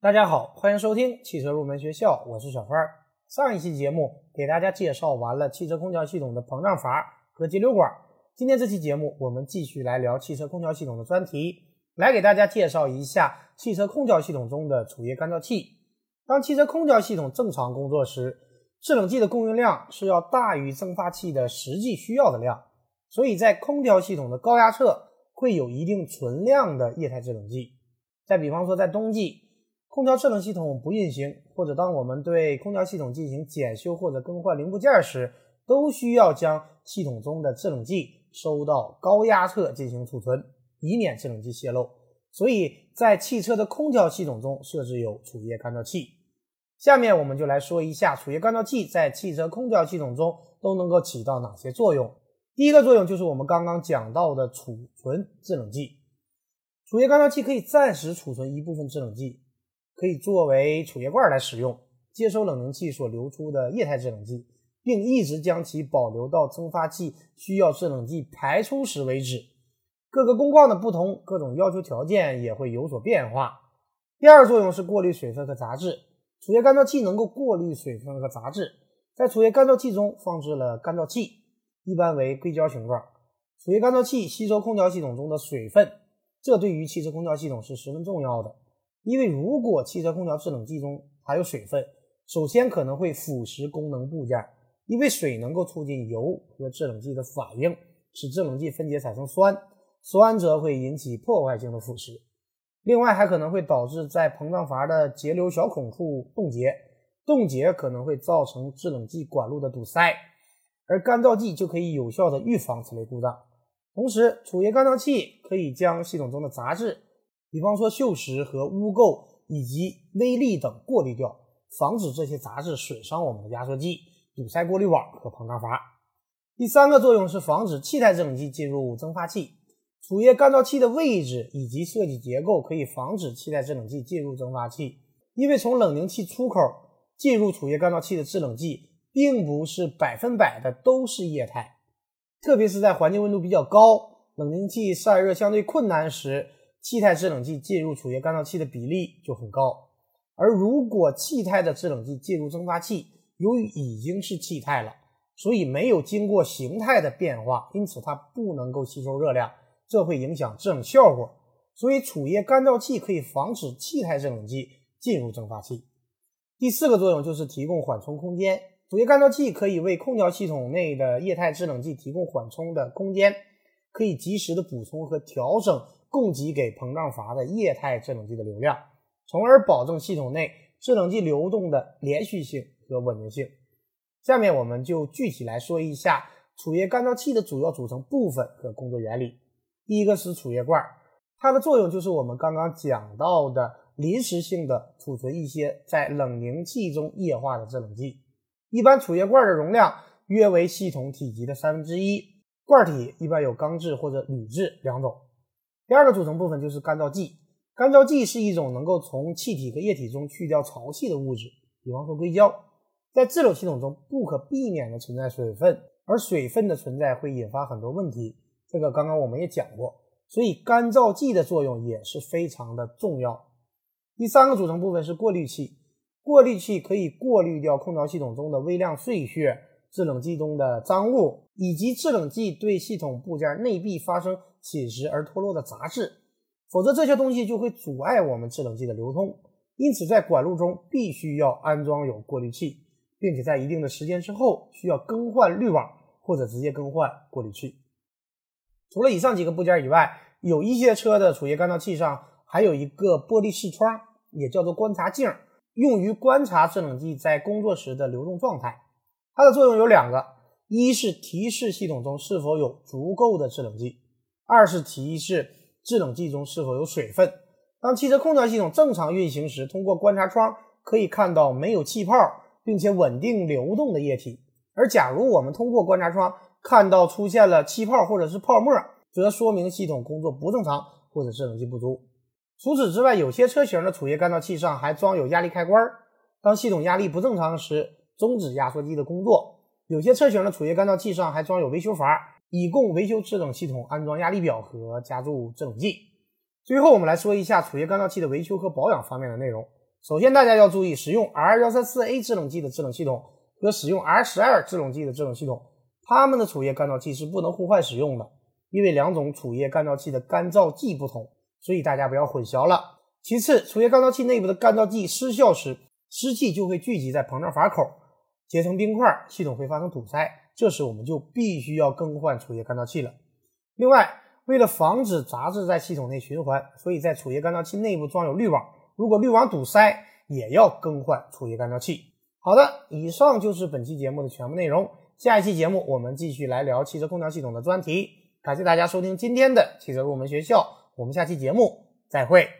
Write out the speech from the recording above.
大家好，欢迎收听汽车入门学校，我是小范。上一期节目给大家介绍完了汽车空调系统的膨胀阀和节流管，今天这期节目我们继续来聊汽车空调系统的专题，来给大家介绍一下汽车空调系统中的储液干燥器。当汽车空调系统正常工作时，制冷剂的供应量是要大于蒸发器的实际需要的量，所以在空调系统的高压侧会有一定存量的液态制冷剂。再比方说，在冬季。空调制冷系统不运行，或者当我们对空调系统进行检修或者更换零部件时，都需要将系统中的制冷剂收到高压侧进行储存，以免制冷剂泄漏。所以在汽车的空调系统中设置有储液干燥器。下面我们就来说一下储液干燥器在汽车空调系统中都能够起到哪些作用。第一个作用就是我们刚刚讲到的储存制冷剂。储液干燥器可以暂时储存一部分制冷剂。可以作为储液罐来使用，接收冷凝器所流出的液态制冷剂，并一直将其保留到蒸发器需要制冷剂排出时为止。各个工况的不同，各种要求条件也会有所变化。第二作用是过滤水分和杂质，储液干燥器能够过滤水分和杂质。在储液干燥器中放置了干燥器，一般为硅胶形状。储液干燥器吸收空调系统中的水分，这对于汽车空调系统是十分重要的。因为如果汽车空调制冷剂中含有水分，首先可能会腐蚀功能部件，因为水能够促进油和制冷剂的反应，使制冷剂分解产生酸，酸则会引起破坏性的腐蚀。另外还可能会导致在膨胀阀的节流小孔处冻结，冻结可能会造成制冷剂管路的堵塞，而干燥剂就可以有效的预防此类故障。同时，储液干燥器可以将系统中的杂质。比方说锈蚀和污垢以及微粒等过滤掉，防止这些杂质损伤我们的压缩机、堵塞过滤网和膨胀阀。第三个作用是防止气态制冷剂进入蒸发器。储液干燥器的位置以及设计结构可以防止气态制冷剂进入蒸发器，因为从冷凝器出口进入储液干燥器的制冷剂，并不是百分百的都是液态，特别是在环境温度比较高、冷凝器散热相对困难时。气态制冷剂进入储液干燥器的比例就很高，而如果气态的制冷剂进入蒸发器，由于已经是气态了，所以没有经过形态的变化，因此它不能够吸收热量，这会影响制冷效果。所以储液干燥器可以防止气态制冷剂进入蒸发器。第四个作用就是提供缓冲空间，储液干燥器可以为空调系统内的液态制冷剂提供缓冲的空间，可以及时的补充和调整。供给给膨胀阀的液态制冷剂的流量，从而保证系统内制冷剂流动的连续性和稳定性。下面我们就具体来说一下储液干燥器的主要组成部分和工作原理。第一个是储液罐，它的作用就是我们刚刚讲到的临时性的储存一些在冷凝器中液化的制冷剂。一般储液罐的容量约为系统体积的三分之一，罐体一般有钢制或者铝制两种。第二个组成部分就是干燥剂。干燥剂是一种能够从气体和液体中去掉潮气的物质，比方说硅胶。在制冷系统中不可避免的存在水分，而水分的存在会引发很多问题。这个刚刚我们也讲过，所以干燥剂的作用也是非常的重要。第三个组成部分是过滤器。过滤器可以过滤掉空调系统中的微量碎屑、制冷剂中的脏物，以及制冷剂对系统部件内壁发生。侵蚀而脱落的杂质，否则这些东西就会阻碍我们制冷剂的流通。因此，在管路中必须要安装有过滤器，并且在一定的时间之后需要更换滤网或者直接更换过滤器。除了以上几个部件以外，有一些车的储液干燥器上还有一个玻璃视窗，也叫做观察镜，用于观察制冷剂在工作时的流动状态。它的作用有两个：一是提示系统中是否有足够的制冷剂。二是提示制冷剂中是否有水分。当汽车空调系统正常运行时，通过观察窗可以看到没有气泡并且稳定流动的液体。而假如我们通过观察窗看到出现了气泡或者是泡沫，则说明系统工作不正常或者制冷剂不足。除此之外，有些车型的储液干燥器上还装有压力开关，当系统压力不正常时，终止压缩机的工作。有些车型的储液干燥器上还装有维修阀。以供维修制冷系统安装压力表和加注制冷剂。最后，我们来说一下储液干燥器的维修和保养方面的内容。首先，大家要注意，使用 R 幺三四 A 制冷剂的制冷系统和使用 R 十二制冷剂的制冷系统，它们的储液干燥器是不能互换使用的，因为两种储液干燥器的干燥剂不同，所以大家不要混淆了。其次，储液干燥器内部的干燥剂失效时，湿气就会聚集在膨胀阀口，结成冰块，系统会发生堵塞，这时我们就必须要更换储液干燥器了。另外，为了防止杂质在系统内循环，所以在储液干燥器内部装有滤网。如果滤网堵塞，也要更换储液干燥器。好的，以上就是本期节目的全部内容。下一期节目我们继续来聊汽车空调系统的专题。感谢大家收听今天的汽车入门学校，我们下期节目再会。